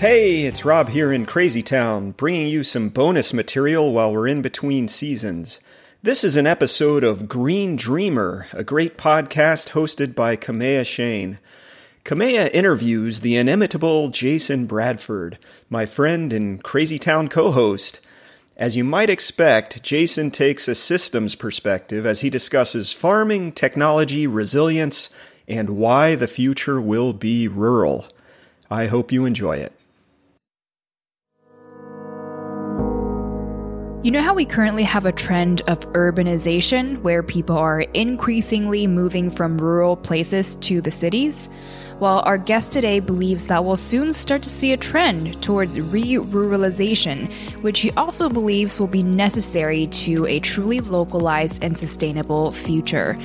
Hey, it's Rob here in Crazy Town, bringing you some bonus material while we're in between seasons. This is an episode of Green Dreamer, a great podcast hosted by Kamea Chayne. Kamea interviews the inimitable Jason Bradford, my friend and Crazy Town co host. As you might expect, Jason takes a systems perspective as he discusses farming, technology, resilience, and why the future will be rural. I hope you enjoy it. You know how we currently have a trend of urbanization where people are increasingly moving from rural places to the cities? Well, our guest today believes that we'll soon start to see a trend towards re ruralization, which he also believes will be necessary to a truly localized and sustainable future.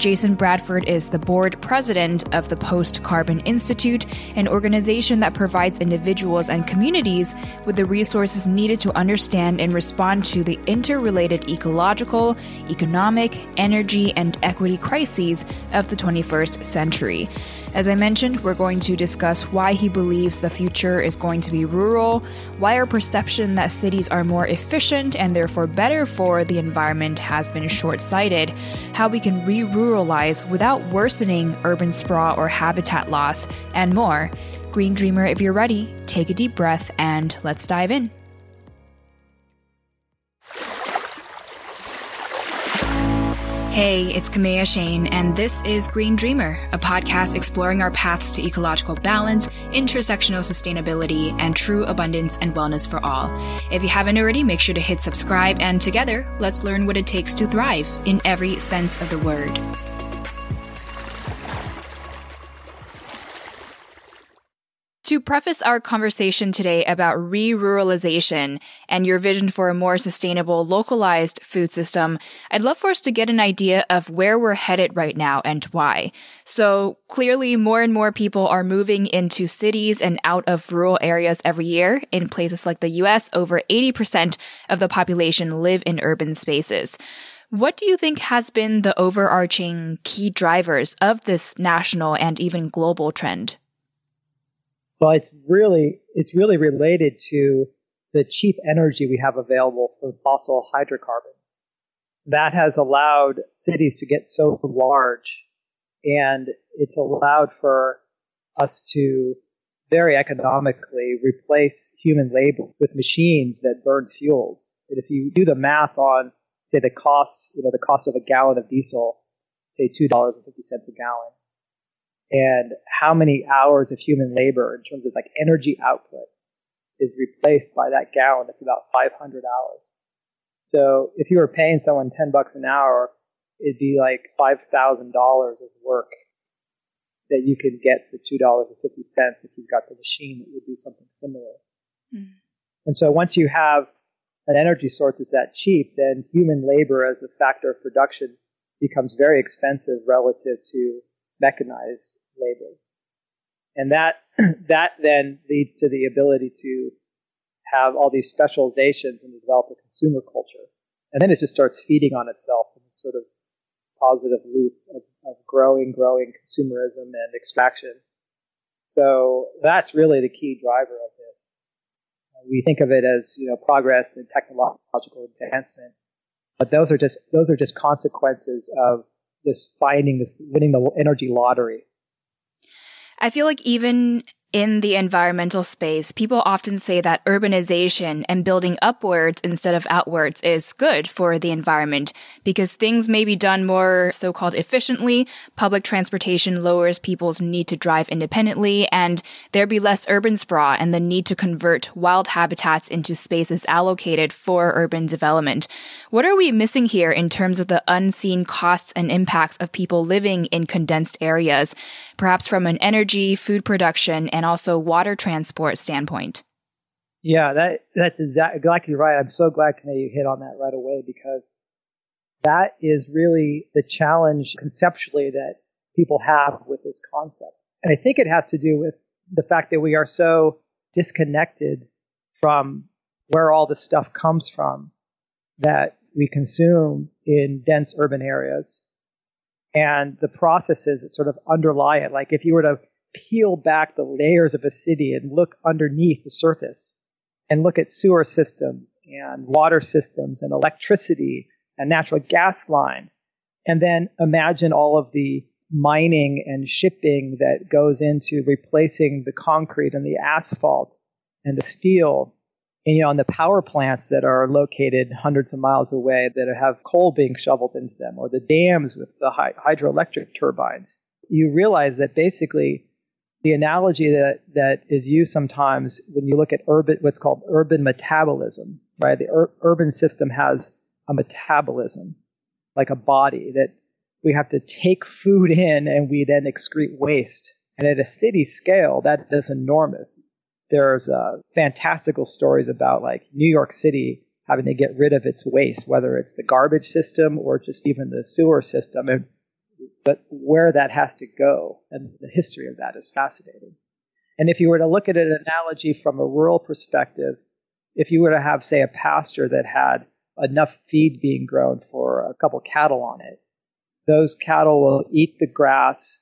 Jason Bradford is the board president of the Post Carbon Institute, an organization that provides individuals and communities with the resources needed to understand and respond to the interrelated ecological, economic, energy, and equity crises of the 21st century. As I mentioned, we're going to discuss why he believes the future is going to be rural, why our perception that cities are more efficient and therefore better for the environment has been short sighted, how we can re ruralize without worsening urban sprawl or habitat loss, and more. Green Dreamer, if you're ready, take a deep breath and let's dive in. Hey, it's Kamea Chayne, and this is Green Dreamer, a podcast exploring our paths to ecological balance, intersectional sustainability, and true abundance and wellness for all. If you haven't already, make sure to hit subscribe, and together, let's learn what it takes to thrive in every sense of the word. To preface our conversation today about re-ruralization and your vision for a more sustainable, localized food system, I'd love for us to get an idea of where we're headed right now and why. So clearly more and more people are moving into cities and out of rural areas every year. In places like the US, over 80% of the population live in urban spaces. What do you think has been the overarching key drivers of this national and even global trend? Well, it's really it's really related to the cheap energy we have available from fossil hydrocarbons. That has allowed cities to get so large, and it's allowed for us to very economically replace human labor with machines that burn fuels. And if you do the math on, say, the cost, you know, the cost of a gallon of diesel, say two dollars and fifty cents a gallon, and how many hours of human labor in terms of like energy output is replaced by that gallon. It's about 500 hours. So if you were paying someone 10 bucks an hour, it'd be like $5,000 of work that you could get for $2.50 if you've got the machine that would do something similar. Mm. And so once you have an energy source that's that cheap, then human labor as a factor of production becomes very expensive relative to mechanized labor. And that, that then leads to the ability to have all these specializations and develop a consumer culture. And then it just starts feeding on itself in this sort of positive loop of, of growing, growing consumerism and extraction. So that's really the key driver of this. We think of it as, you know, progress and technological advancement, but those are just, those are just consequences of just finding this, winning the energy lottery I feel like even in the environmental space, people often say that urbanization and building upwards instead of outwards is good for the environment because things may be done more so-called efficiently. Public transportation lowers people's need to drive independently and there be less urban sprawl and the need to convert wild habitats into spaces allocated for urban development. What are we missing here in terms of the unseen costs and impacts of people living in condensed areas, perhaps from an energy, food production, and also water transport standpoint? Yeah, that that's exactly right. I'm so glad Kane, you hit on that right away because that is really the challenge conceptually that people have with this concept. And I think it has to do with the fact that we are so disconnected from where all the stuff comes from that we consume in dense urban areas and the processes that sort of underlie it. Like if you were to peel back the layers of a city and look underneath the surface and look at sewer systems and water systems and electricity and natural gas lines, and then imagine all of the mining and shipping that goes into replacing the concrete and the asphalt and the steel and, you know, on the power plants that are located hundreds of miles away that have coal being shoveled into them, or the dams with the hydroelectric turbines, you realize that basically the analogy that, that is used sometimes when you look at urban, what's called urban metabolism, right? The ur- urban system has a metabolism, like a body that we have to take food in and we then excrete waste. And at a city scale, that is enormous. There's uh, fantastical stories about like New York City having to get rid of its waste, whether it's the garbage system or just even the sewer system. And but where that has to go and the history of that is fascinating. And if you were to look at an analogy from a rural perspective, if you were to have, say, a pasture that had enough feed being grown for a couple cattle on it, those cattle will eat the grass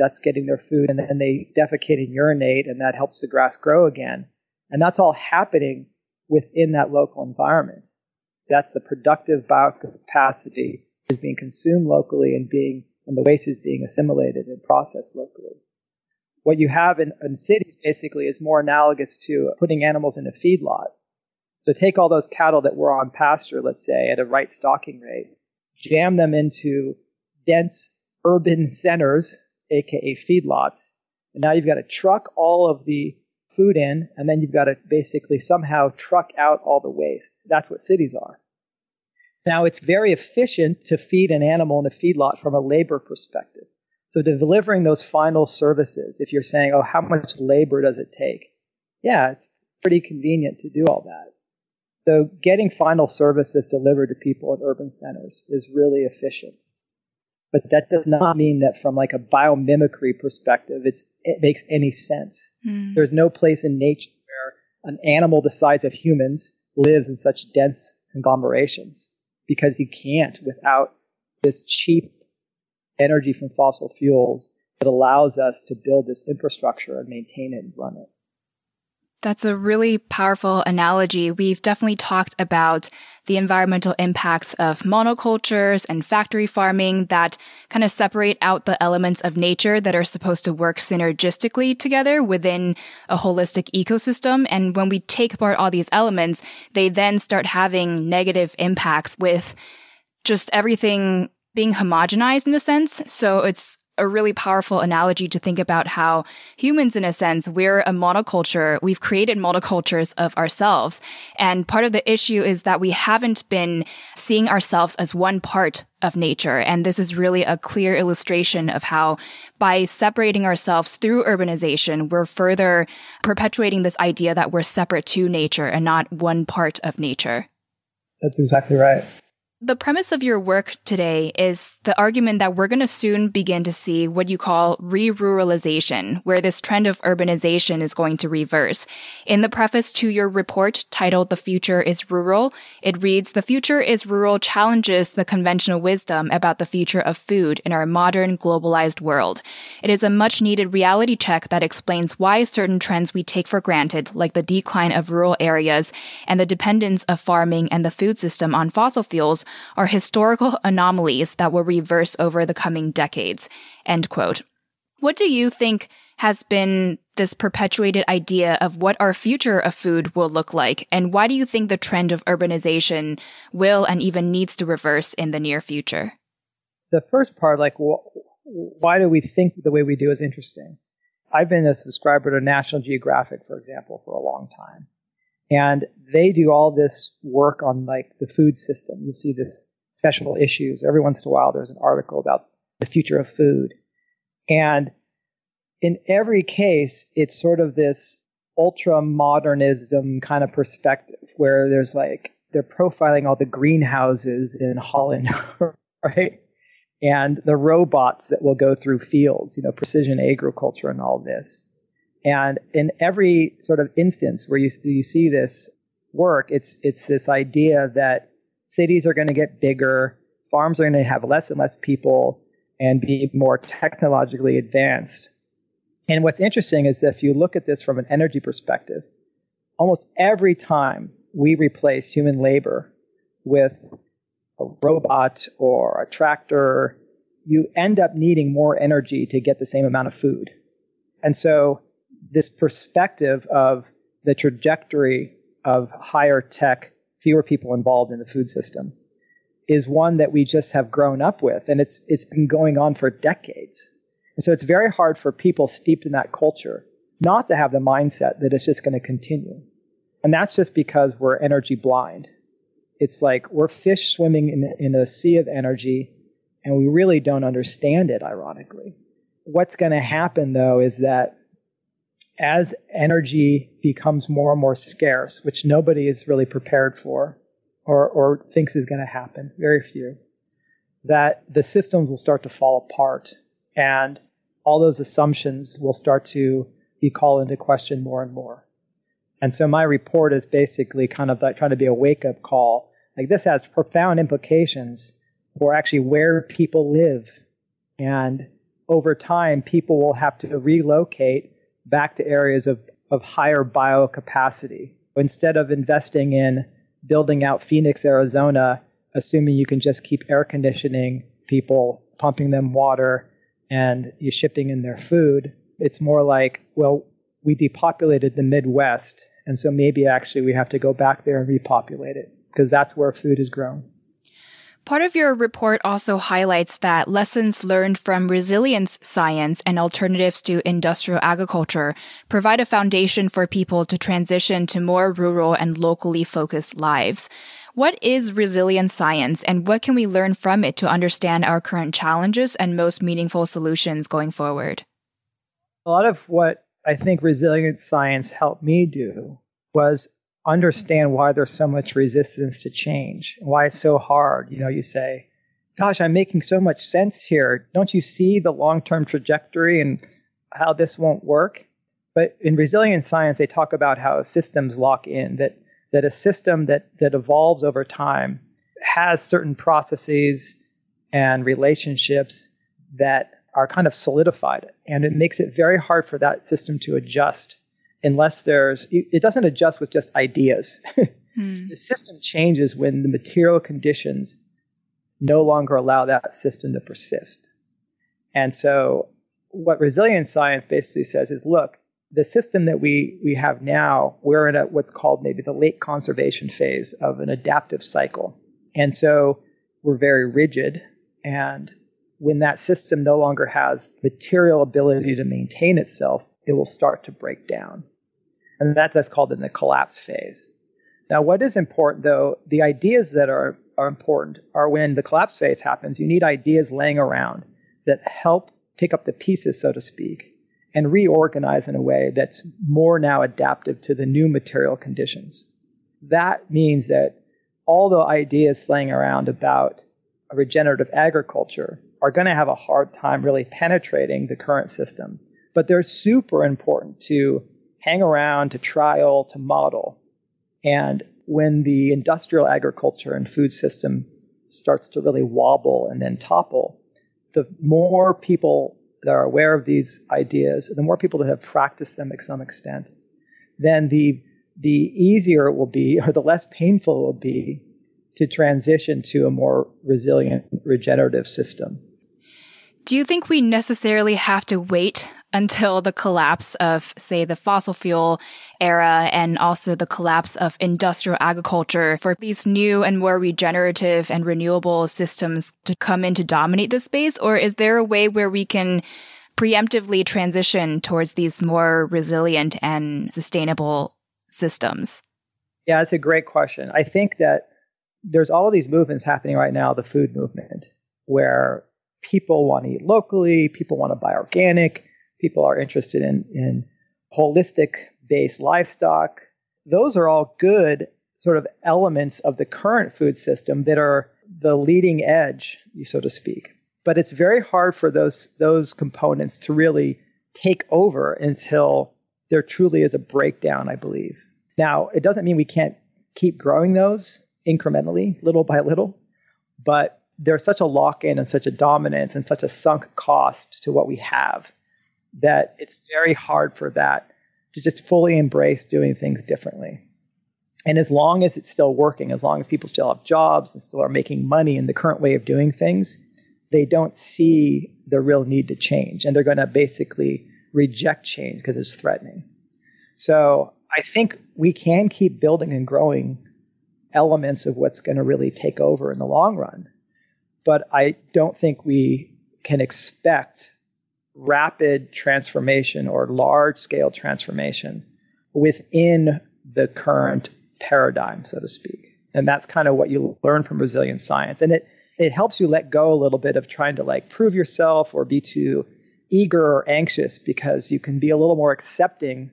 that's getting their food and then they defecate and urinate and that helps the grass grow again. And that's all happening within that local environment. That's the productive biocapacity is being consumed locally and being and the waste is being assimilated and processed locally. What you have in, in cities basically is more analogous to putting animals in a feedlot. So take all those cattle that were on pasture, let's say, at a right stocking rate, jam them into dense urban centers, aka feedlots, and now you've got to truck all of the food in, and then you've got to basically somehow truck out all the waste. That's what cities are. Now, it's very efficient to feed an animal in a feedlot from a labor perspective. So, delivering those final services, if you're saying, oh, how much labor does it take? Yeah, it's pretty convenient to do all that. So, getting final services delivered to people in urban centers is really efficient. But that does not mean that from like a biomimicry perspective, it makes any sense. Mm. There's no place in nature where an animal the size of humans lives in such dense conglomerations because you can't without this cheap energy from fossil fuels that allows us to build this infrastructure and maintain it and run it. That's a really powerful analogy. We've definitely talked about the environmental impacts of monocultures and factory farming that kind of separate out the elements of nature that are supposed to work synergistically together within a holistic ecosystem. And when we take apart all these elements, they then start having negative impacts with just everything being homogenized in a sense. So it's a really powerful analogy to think about how humans, in a sense, we're a monoculture. We've created monocultures of ourselves. And part of the issue is that we haven't been seeing ourselves as one part of nature. And this is really a clear illustration of how by separating ourselves through urbanization, we're further perpetuating this idea that we're separate to nature and not one part of nature. That's exactly right. The premise of your work today is the argument that we're going to soon begin to see what you call re-ruralization, where this trend of urbanization is going to reverse. In the preface to your report titled The Future is Rural, it reads, The future is rural challenges the conventional wisdom about the future of food in our modern globalized world. It is a much needed reality check that explains why certain trends we take for granted, like the decline of rural areas and the dependence of farming and the food system on fossil fuels, are historical anomalies that will reverse over the coming decades. End quote. What do you think has been this perpetuated idea of what our future of food will look like? And why do you think the trend of urbanization will and even needs to reverse in the near future? The first part, like, wh- why do we think the way we do is interesting? I've been a subscriber to National Geographic, for example, for a long time. And they do all this work on like the food system. You see this special issues. Every once in a while, there's an article about the future of food. And in every case, it's sort of this ultra modernism kind of perspective where there's like, they're profiling all the greenhouses in Holland, right? And the robots that will go through fields, you know, precision agriculture and all this. And in every sort of instance where you, you see this work, it's, it's this idea that cities are going to get bigger, farms are going to have less and less people and be more technologically advanced. And what's interesting is if you look at this from an energy perspective, almost every time we replace human labor with a robot or a tractor, you end up needing more energy to get the same amount of food. And so, this perspective of the trajectory of higher tech, fewer people involved in the food system is one that we just have grown up with. And it's, it's been going on for decades. And so it's very hard for people steeped in that culture not to have the mindset that it's just going to continue. And that's just because we're energy blind. It's like we're fish swimming in, in a sea of energy and we really don't understand it, ironically. What's going to happen though is that as energy becomes more and more scarce, which nobody is really prepared for or, or thinks is going to happen, very few, that the systems will start to fall apart and all those assumptions will start to be called into question more and more. And so my report is basically kind of like trying to be a wake up call. Like this has profound implications for actually where people live. And over time, people will have to relocate back to areas of, of higher biocapacity. Instead of investing in building out Phoenix, Arizona, assuming you can just keep air conditioning people, pumping them water, and you're shipping in their food, it's more like, well, we depopulated the Midwest, and so maybe actually we have to go back there and repopulate it because that's where food is grown. Part of your report also highlights that lessons learned from resilience science and alternatives to industrial agriculture provide a foundation for people to transition to more rural and locally focused lives. What is resilience science and what can we learn from it to understand our current challenges and most meaningful solutions going forward? A lot of what I think resilience science helped me do was understand why there's so much resistance to change, why it's so hard. You know, you say, gosh, I'm making so much sense here. Don't you see the long term trajectory and how this won't work? But in resilience science, they talk about how systems lock in, that, that a system that, that evolves over time has certain processes and relationships that are kind of solidified. And it makes it very hard for that system to adjust unless there's, it doesn't adjust with just ideas. hmm. The system changes when the material conditions no longer allow that system to persist. And so what resilience science basically says is, look, the system that we, we have now, we're in a, what's called maybe the late conservation phase of an adaptive cycle. And so we're very rigid. And when that system no longer has material ability to maintain itself, it will start to break down. And that, that's called in the collapse phase. Now, what is important though, the ideas that are, are important are when the collapse phase happens, you need ideas laying around that help pick up the pieces, so to speak, and reorganize in a way that's more now adaptive to the new material conditions. That means that all the ideas laying around about a regenerative agriculture are going to have a hard time really penetrating the current system. But they're super important to hang around, to trial, to model. And when the industrial agriculture and food system starts to really wobble and then topple, the more people that are aware of these ideas, the more people that have practiced them to some extent, then the the easier it will be, or the less painful it will be, to transition to a more resilient, regenerative system. Do you think we necessarily have to wait until the collapse of, say, the fossil fuel era and also the collapse of industrial agriculture for these new and more regenerative and renewable systems to come in to dominate the space? Or is there a way where we can preemptively transition towards these more resilient and sustainable systems? Yeah, that's a great question. I think that there's all these movements happening right now, the food movement, where people want to eat locally, people want to buy organic, people are interested in, in holistic based livestock. Those are all good sort of elements of the current food system that are the leading edge, so to speak. But it's very hard for those those components to really take over until there truly is a breakdown, I believe. Now, it doesn't mean we can't keep growing those incrementally, little by little, but there's such a lock in and such a dominance and such a sunk cost to what we have that it's very hard for that to just fully embrace doing things differently. And as long as it's still working, as long as people still have jobs and still are making money in the current way of doing things, they don't see the real need to change. And they're going to basically reject change because it's threatening. So I think we can keep building and growing elements of what's going to really take over in the long run. But I don't think we can expect rapid transformation or large scale transformation within the current paradigm, so to speak. And that's kind of what you learn from resilience science. And it, it helps you let go a little bit of trying to like prove yourself or be too eager or anxious because you can be a little more accepting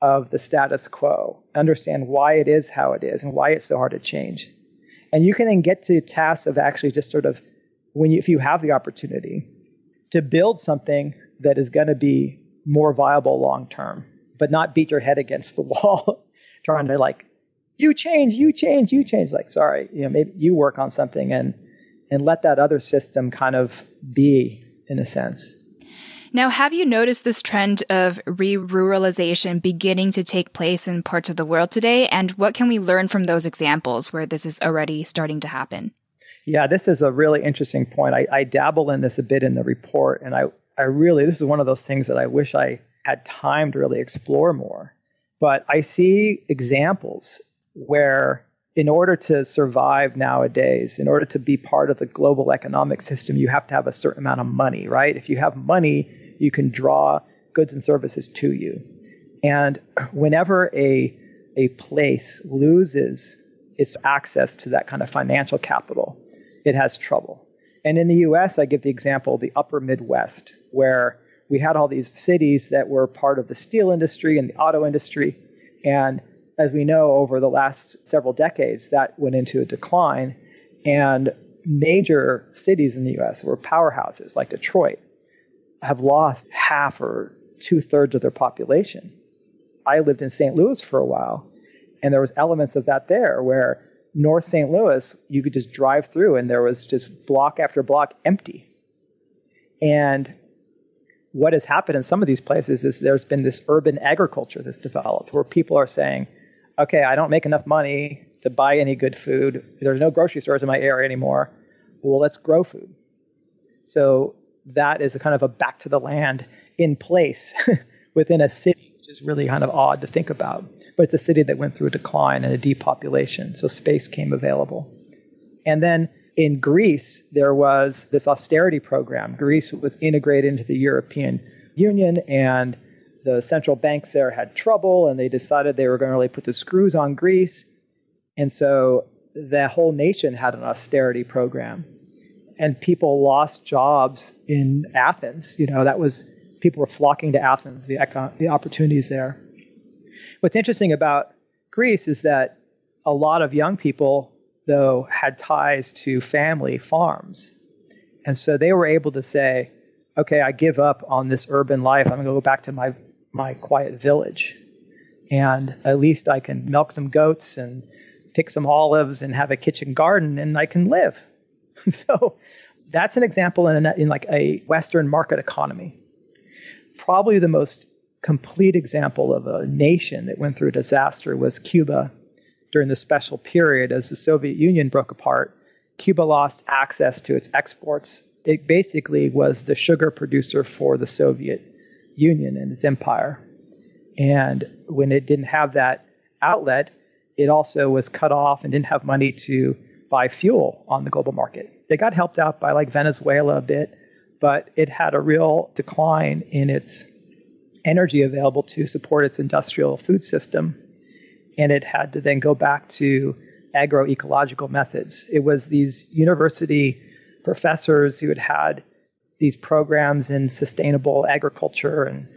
of the status quo, understand why it is how it is and why it's so hard to change. And you can then get to tasks of actually just sort of when you, if you have the opportunity to build something that is going to be more viable long term, but not beat your head against the wall trying to like you change, you change, you change. Like, sorry, you know, maybe you work on something and and let that other system kind of be in a sense. Now, have you noticed this trend of re-ruralization beginning to take place in parts of the world today? And what can we learn from those examples where this is already starting to happen? Yeah, this is a really interesting point. I, I dabble in this a bit in the report, and I, I really, this is one of those things that I wish I had time to really explore more. But I see examples where in order to survive nowadays, in order to be part of the global economic system, you have to have a certain amount of money, right? If you have money, you can draw goods and services to you. And whenever a, a place loses its access to that kind of financial capital, it has trouble. And in the US, I give the example the upper Midwest, where we had all these cities that were part of the steel industry and the auto industry. And as we know, over the last several decades, that went into a decline. And major cities in the US were powerhouses like Detroit have lost half or two thirds of their population. I lived in St. Louis for a while, and there was elements of that there where North St. Louis, you could just drive through and there was just block after block empty. And what has happened in some of these places is there's been this urban agriculture that's developed where people are saying, okay, I don't make enough money to buy any good food. There's no grocery stores in my area anymore. Well, let's grow food. So that is a kind of a back to the land in place within a city, which is really kind of odd to think about. But it's a city that went through a decline and a depopulation, so space came available. And then in Greece, there was this austerity program. Greece was integrated into the European Union, and the central banks there had trouble, and they decided they were going to really put the screws on Greece. And so the whole nation had an austerity program and people lost jobs in Athens. You know, that was people were flocking to Athens, the eco- the opportunities there. What's interesting about Greece is that a lot of young people, though, had ties to family farms, and so they were able to say, "Okay, I give up on this urban life. I'm going to go back to my my quiet village, and at least I can milk some goats and pick some olives and have a kitchen garden, and I can live." so that's an example in, a, in like a Western market economy. Probably the most complete example of a nation that went through a disaster was Cuba during the special period as the Soviet Union broke apart. Cuba lost access to its exports. It basically was the sugar producer for the Soviet Union and its empire. And when it didn't have that outlet, it also was cut off and didn't have money to buy fuel on the global market. They got helped out by like Venezuela a bit, but it had a real decline in its energy available to support its industrial food system. And it had to then go back to agroecological methods. It was these university professors who had had these programs in sustainable agriculture and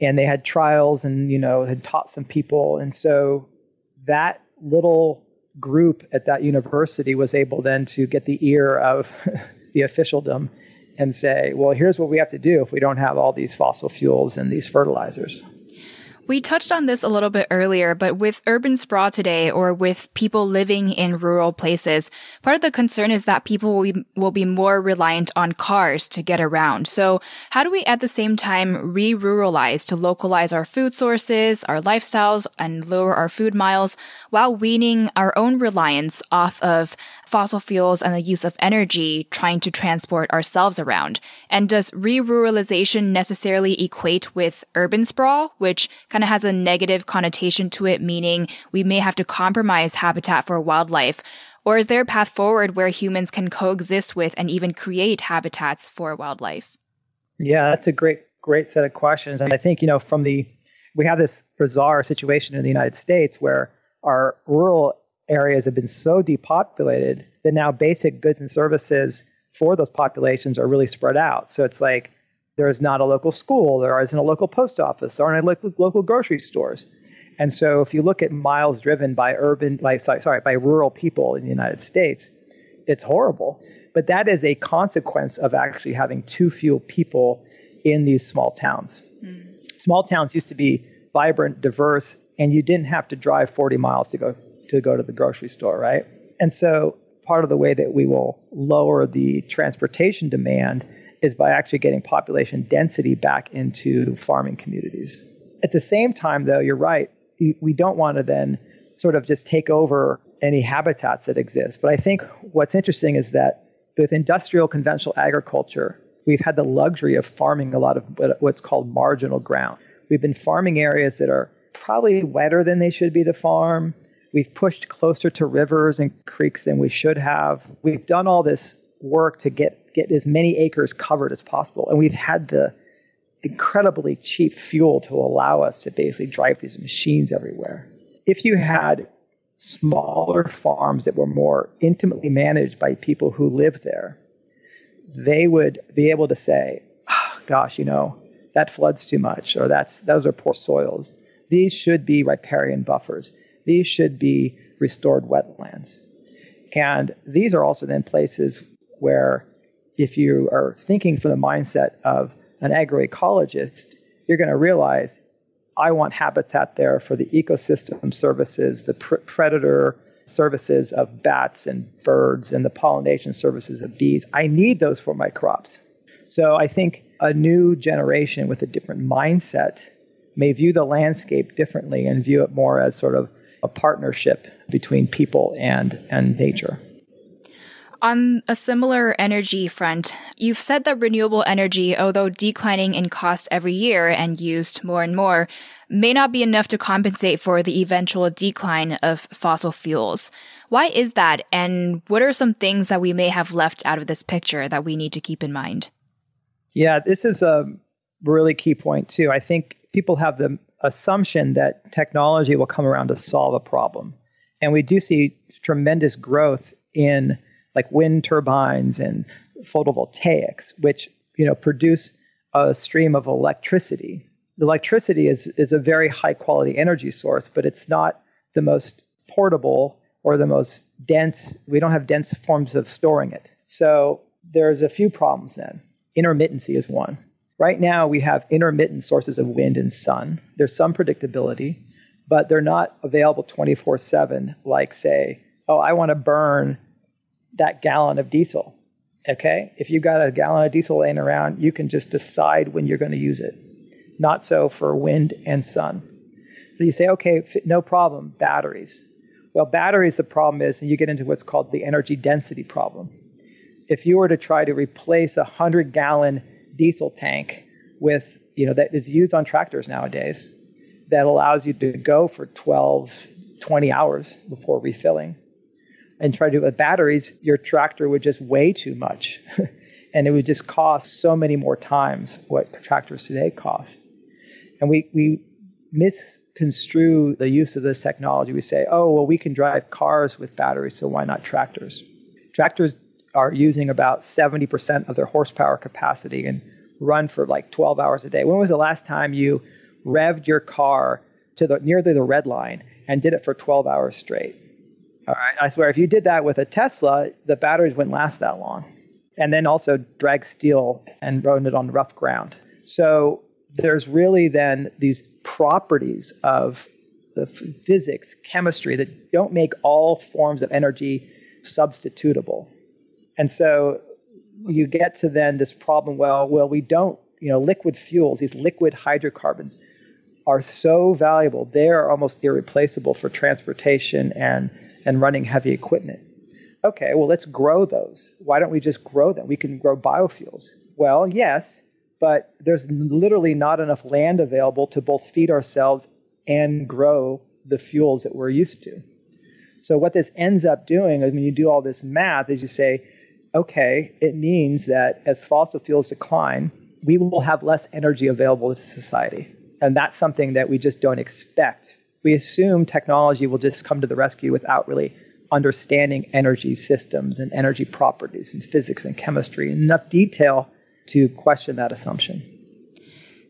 and they had trials and you know had taught some people and so that little group at that university was able then to get the ear of the officialdom and say, well, here's what we have to do if we don't have all these fossil fuels and these fertilizers. We touched on this a little bit earlier, but with urban sprawl today or with people living in rural places, part of the concern is that people will be, will be more reliant on cars to get around. So how do we at the same time re-ruralize to localize our food sources, our lifestyles, and lower our food miles while weaning our own reliance off of fossil fuels and the use of energy trying to transport ourselves around? And does re-ruralization necessarily equate with urban sprawl, which kind kind of has a negative connotation to it, meaning we may have to compromise habitat for wildlife? Or is there a path forward where humans can coexist with and even create habitats for wildlife? Yeah, that's a great, great set of questions. And I think, you know, from the, we have this bizarre situation in the United States where our rural areas have been so depopulated that now basic goods and services for those populations are really spread out. So it's like there is not a local school. There isn't a local post office. There aren't local, local grocery stores. And so, if you look at miles driven by urban, like sorry, sorry, by rural people in the United States, it's horrible. But that is a consequence of actually having too few people in these small towns. Mm. Small towns used to be vibrant, diverse, and you didn't have to drive 40 miles to go to go to the grocery store, right? And so, part of the way that we will lower the transportation demand is by actually getting population density back into farming communities. At the same time, though, you're right. We don't want to then sort of just take over any habitats that exist. But I think what's interesting is that with industrial conventional agriculture, we've had the luxury of farming a lot of what's called marginal ground. We've been farming areas that are probably wetter than they should be to farm. We've pushed closer to rivers and creeks than we should have. We've done all this work to get get as many acres covered as possible. And we've had the incredibly cheap fuel to allow us to basically drive these machines everywhere. If you had smaller farms that were more intimately managed by people who live there, they would be able to say, oh, gosh, you know, that floods too much, or that's those are poor soils. These should be riparian buffers. These should be restored wetlands. And these are also then places where if you are thinking from the mindset of an agroecologist, you're going to realize I want habitat there for the ecosystem services, the pr- predator services of bats and birds, and the pollination services of bees. I need those for my crops. So I think a new generation with a different mindset may view the landscape differently and view it more as sort of a partnership between people and, and nature. On a similar energy front, you've said that renewable energy, although declining in cost every year and used more and more, may not be enough to compensate for the eventual decline of fossil fuels. Why is that? And what are some things that we may have left out of this picture that we need to keep in mind? Yeah, this is a really key point, too. I think people have the assumption that technology will come around to solve a problem. And we do see tremendous growth in like wind turbines and photovoltaics, which you know produce a stream of electricity. The electricity is is a very high quality energy source, but it's not the most portable or the most dense. We don't have dense forms of storing it. So there's a few problems then. Intermittency is one. Right now we have intermittent sources of wind and sun. There's some predictability, but they're not available 24/7 like say, oh, I want to burn that gallon of diesel. Okay? If you've got a gallon of diesel laying around, you can just decide when you're going to use it. Not so for wind and sun. So you say, okay, no problem, batteries. Well, batteries, the problem is, and you get into what's called the energy density problem. If you were to try to replace a 100 gallon diesel tank with, you know, that is used on tractors nowadays, that allows you to go for 12, 20 hours before refilling and try to do it with batteries, your tractor would just weigh too much. and it would just cost so many more times what tractors today cost. And we, we misconstrue the use of this technology. We say, oh, well, we can drive cars with batteries, so why not tractors? Tractors are using about 70% of their horsepower capacity and run for like 12 hours a day. When was the last time you revved your car to the near the red line and did it for 12 hours straight? All right. I swear, if you did that with a Tesla, the batteries wouldn't last that long. And then also drag steel and run it on rough ground. So there's really then these properties of the physics, chemistry that don't make all forms of energy substitutable. And so you get to then this problem well, well, we don't, you know, liquid fuels, these liquid hydrocarbons are so valuable. They are almost irreplaceable for transportation and, and running heavy equipment. Okay, well, let's grow those. Why don't we just grow them? We can grow biofuels. Well, yes, but there's literally not enough land available to both feed ourselves and grow the fuels that we're used to. So what this ends up doing is when you do all this math is you say, okay, it means that as fossil fuels decline, we will have less energy available to society. And that's something that we just don't expect. We assume technology will just come to the rescue without really understanding energy systems and energy properties and physics and chemistry in enough detail to question that assumption.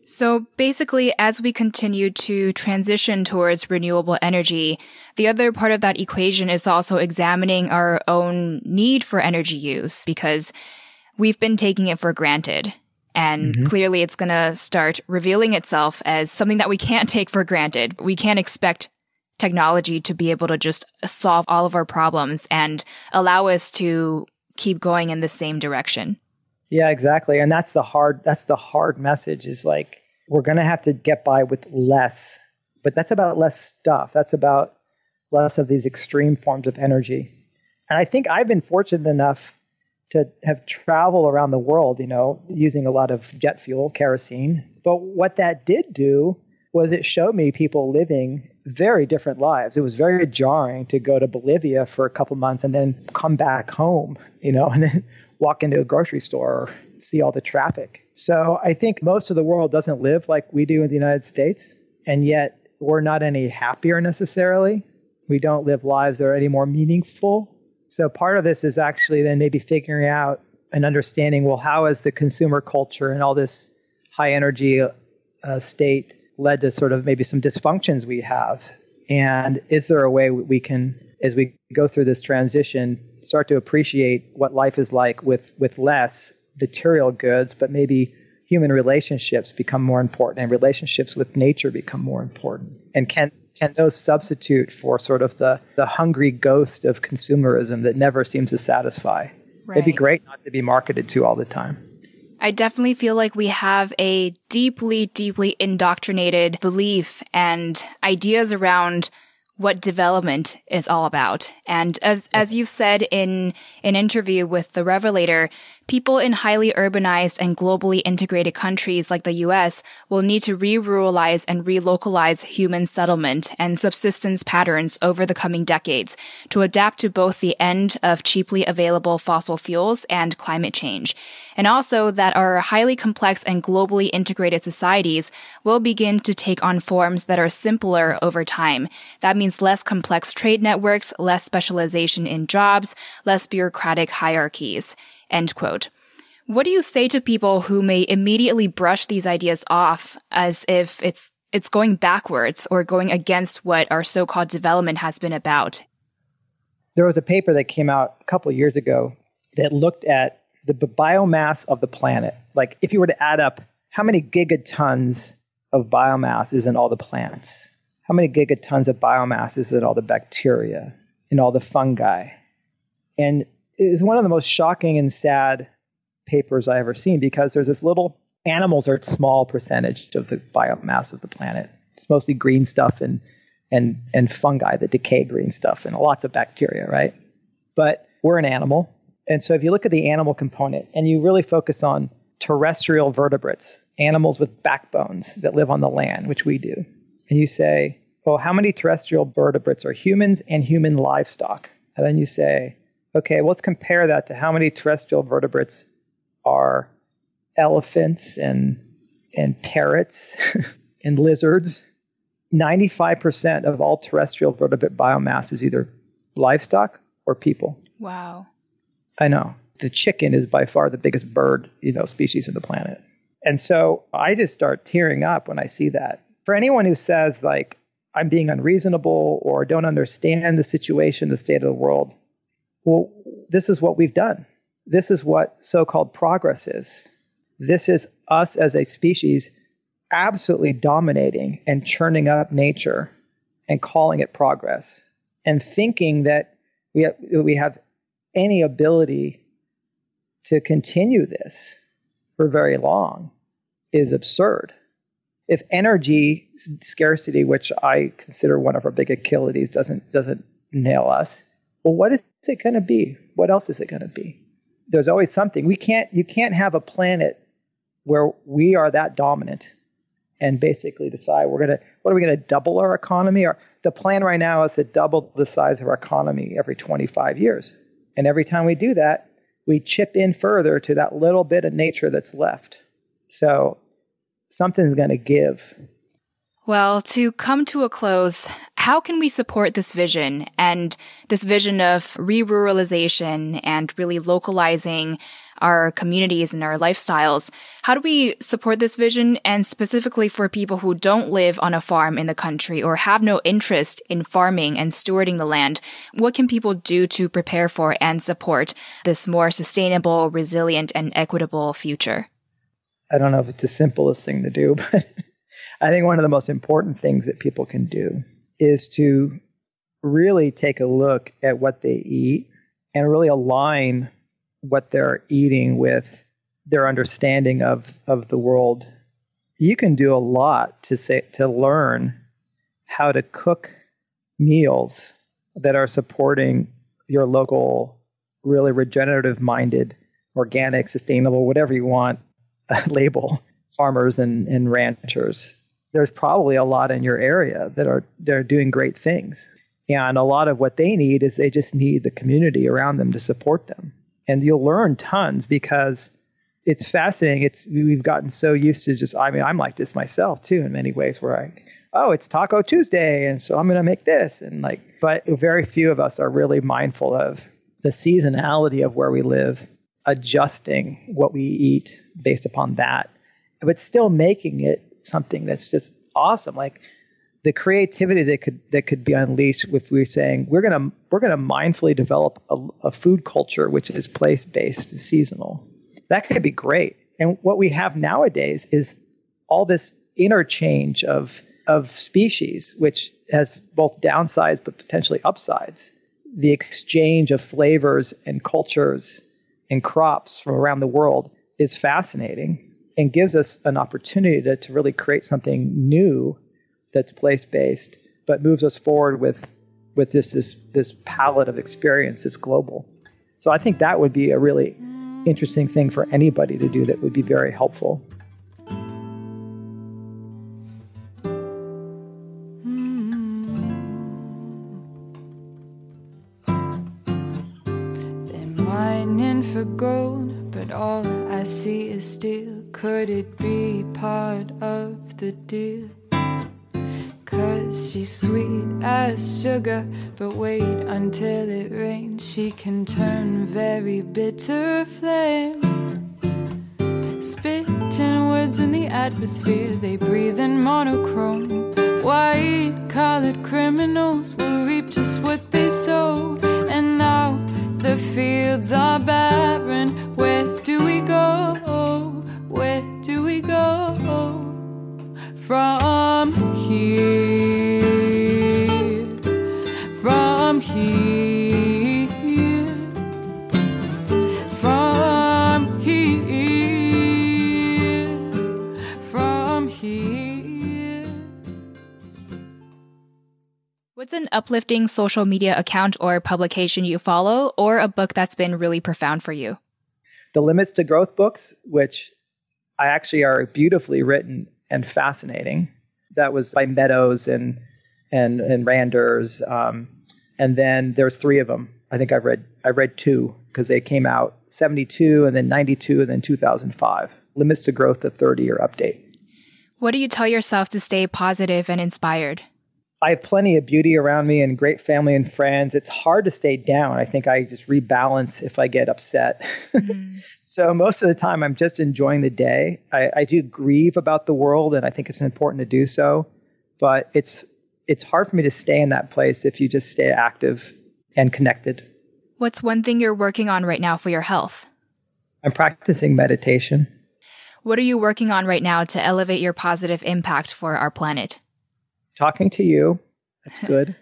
So basically, as we continue to transition towards renewable energy, the other part of that equation is also examining our own need for energy use because we've been taking it for granted. And mm-hmm. clearly it's going to start revealing itself as something that we can't take for granted. We can't expect technology to be able to just solve all of our problems and allow us to keep going in the same direction. Yeah, exactly. And that's the hard that's the hard message is like we're going to have to get by with less. But that's about less stuff. That's about less of these extreme forms of energy. And I think I've been fortunate enough to have traveled around the world, you know, using a lot of jet fuel, kerosene. But what that did do was it showed me people living very different lives. It was very jarring to go to Bolivia for a couple months and then come back home, you know, and then walk into a grocery store or see all the traffic. So I think most of the world doesn't live like we do in the United States, and yet we're not any happier necessarily. We don't live lives that are any more meaningful. So part of this is actually then maybe figuring out and understanding well, how has the consumer culture and all this high energy uh, state led to sort of maybe some dysfunctions we have? And is there a way we can, as we go through this transition, start to appreciate what life is like with, with less material goods, but maybe human relationships become more important and relationships with nature become more important? And can can those substitute for sort of the, the hungry ghost of consumerism that never seems to satisfy? Right. It'd be great not to be marketed to all the time. I definitely feel like we have a deeply, deeply indoctrinated belief and ideas around what development is all about. And as, as you said in an interview with the Revelator, people in highly urbanized and globally integrated countries like the US will need to re-ruralize and relocalize human settlement and subsistence patterns over the coming decades to adapt to both the end of cheaply available fossil fuels and climate change and also that our highly complex and globally integrated societies will begin to take on forms that are simpler over time. That means less complex trade networks, less specialization in jobs, less bureaucratic hierarchies. End quote. What do you say to people who may immediately brush these ideas off as if it's it's going backwards or going against what our so-called development has been about? There was a paper that came out a couple years ago that looked at the biomass of the planet. Like if you were to add up how many gigatons of biomass is in all the plants, how many gigatons of biomass is in all the bacteria, and all the fungi, and it's one of the most shocking and sad papers I ever seen because there's this little animals are a small percentage of the biomass of the planet. It's mostly green stuff and and and fungi that decay green stuff and lots of bacteria, right? But we're an animal and so if you look at the animal component and you really focus on terrestrial vertebrates, animals with backbones that live on the land, which we do, and you say, well, how many terrestrial vertebrates are humans and human livestock? And then you say, okay, well, let's compare that to how many terrestrial vertebrates are elephants and and parrots and lizards. 95% of all terrestrial vertebrate biomass is either livestock or people. Wow. I know. The chicken is by far the biggest bird, you know, species in the planet. And so I just start tearing up when I see that. For anyone who says like I'm being unreasonable or don't understand the situation, the state of the world, well, this is what we've done. This is what so-called progress is. This is us as a species absolutely dominating and churning up nature and calling it progress and thinking that we have, we have any ability to continue this for very long is absurd. If energy scarcity, which I consider one of our big Achilles, doesn't doesn't nail us, well, what is it going to be? What else is it going to be? There's always something. We can't. You can't have a planet where we are that dominant and basically decide we're going to. What are we going to double our economy? Or the plan right now is to double the size of our economy every 25 years, and every time we do that, we chip in further to that little bit of nature that's left. So something's going to give. Well, to come to a close, how can we support this vision and this vision of re-ruralization and really localizing our communities and our lifestyles? How do we support this vision and specifically for people who don't live on a farm in the country or have no interest in farming and stewarding the land? What can people do to prepare for and support this more sustainable, resilient, and equitable future? I don't know if it's the simplest thing to do, but I think one of the most important things that people can do is to really take a look at what they eat and really align what they're eating with their understanding of, of the world. You can do a lot to say to learn how to cook meals that are supporting your local, really regenerative minded, organic, sustainable, whatever you want label farmers and, and ranchers. There's probably a lot in your area that are they're doing great things. And a lot of what they need is they just need the community around them to support them. And you'll learn tons because it's fascinating. It's we've gotten so used to just I mean, I'm like this myself too in many ways where I oh, it's Taco Tuesday and so I'm going to make this and like but very few of us are really mindful of the seasonality of where we live adjusting what we eat based upon that, but still making it something that's just awesome. Like the creativity that could that could be unleashed if we're saying we're gonna we're gonna mindfully develop a, a food culture which is place based, and seasonal. That could be great. And what we have nowadays is all this interchange of of species, which has both downsides but potentially upsides. The exchange of flavors and cultures and crops from around the world is fascinating and gives us an opportunity to, to really create something new that's place based, but moves us forward with with this this this palette of experience that's global. So I think that would be a really interesting thing for anybody to do that would be very helpful. Sugar, but wait until it rains. She can turn very bitter flame. Spitting words in the atmosphere, they breathe in monochrome. White collared criminals will reap just what they sow. And now the fields are barren. Where do we go? Where do we go from here? What's an uplifting social media account or publication you follow, or a book that's been really profound for you? The Limits to Growth books, which I actually are beautifully written and fascinating. That was by Meadows and and and Randers, um, and then there's three of them. I think I read I read two because they came out 72 and then 92 and then 2005. Limits to Growth, the 30 year update. What do you tell yourself to stay positive and inspired? I have plenty of beauty around me and great family and friends. It's hard to stay down. I think I just rebalance if I get upset. Mm-hmm. so most of the time, I'm just enjoying the day. I, I, do grieve about the world, and I think it's important to do so. But it's it's hard for me to stay in that place if you just stay active and connected. What's one thing you're working on right now for your health? I'm practicing meditation. What are you working on right now to elevate your positive impact for our planet? Talking to you. That's good.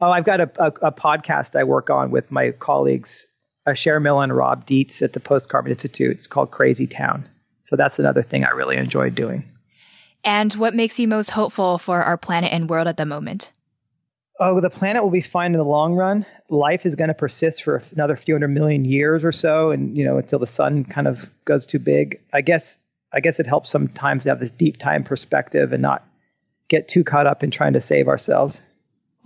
oh, I've got a, a, a, podcast I work on with my colleagues, uh, Asher Miller and Rob Dietz at the Post Carbon Institute. It's called Crazy Town. So that's another thing I really enjoy doing. And what makes you most hopeful for our planet and world at the moment? Oh, the planet will be fine in the long run. Life is going to persist for another few hundred million years or so, and you know until the sun kind of goes too big. I guess I guess it helps sometimes to have this deep time perspective and not get too caught up in trying to save ourselves.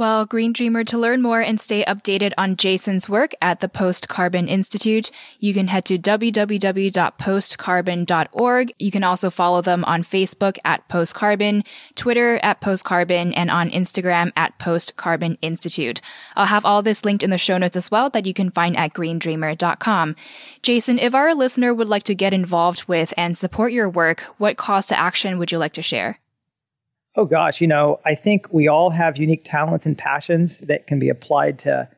Well, Green Dreamer, to learn more and stay updated on Jason's work at the Post Carbon Institute, you can head to www.postcarbon.org. You can also follow them on Facebook at Postcarbon, Twitter at Postcarbon, and on Instagram at Post Carbon Institute. I'll have all this linked in the show notes as well that you can find at greendreamer.com. Jason, if our listener would like to get involved with and support your work, what calls to action would you like to share? Oh gosh, you know, I think we all have unique talents and passions that can be applied to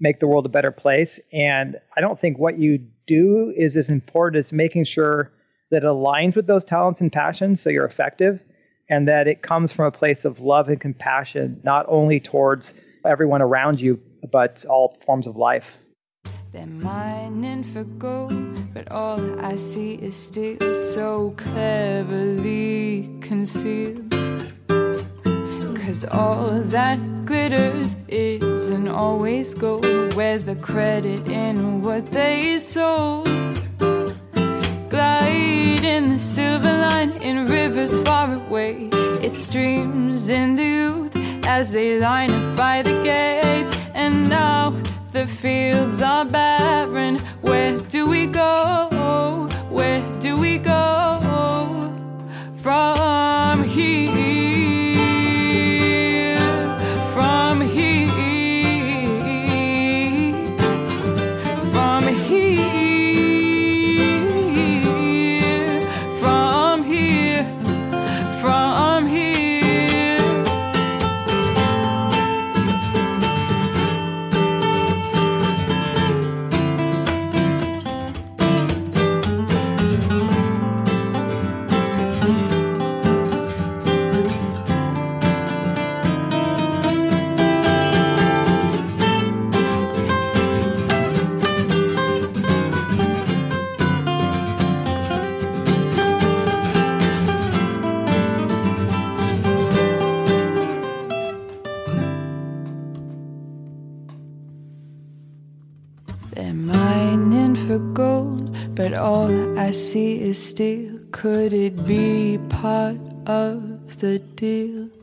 make the world a better place. And I don't think what you do is as important as making sure that it aligns with those talents and passions so you're effective and that it comes from a place of love and compassion, not only towards everyone around you, but all forms of life. They're mining for gold, but all I see is still so cleverly concealed. Cause all that glitters isn't always gold. Where's the credit in what they sold? Glide in the silver line in rivers far away. It streams in the youth as they line up by the gates. And now the fields are barren. Where do we go? Where do we go from here? Could it be part of the deal?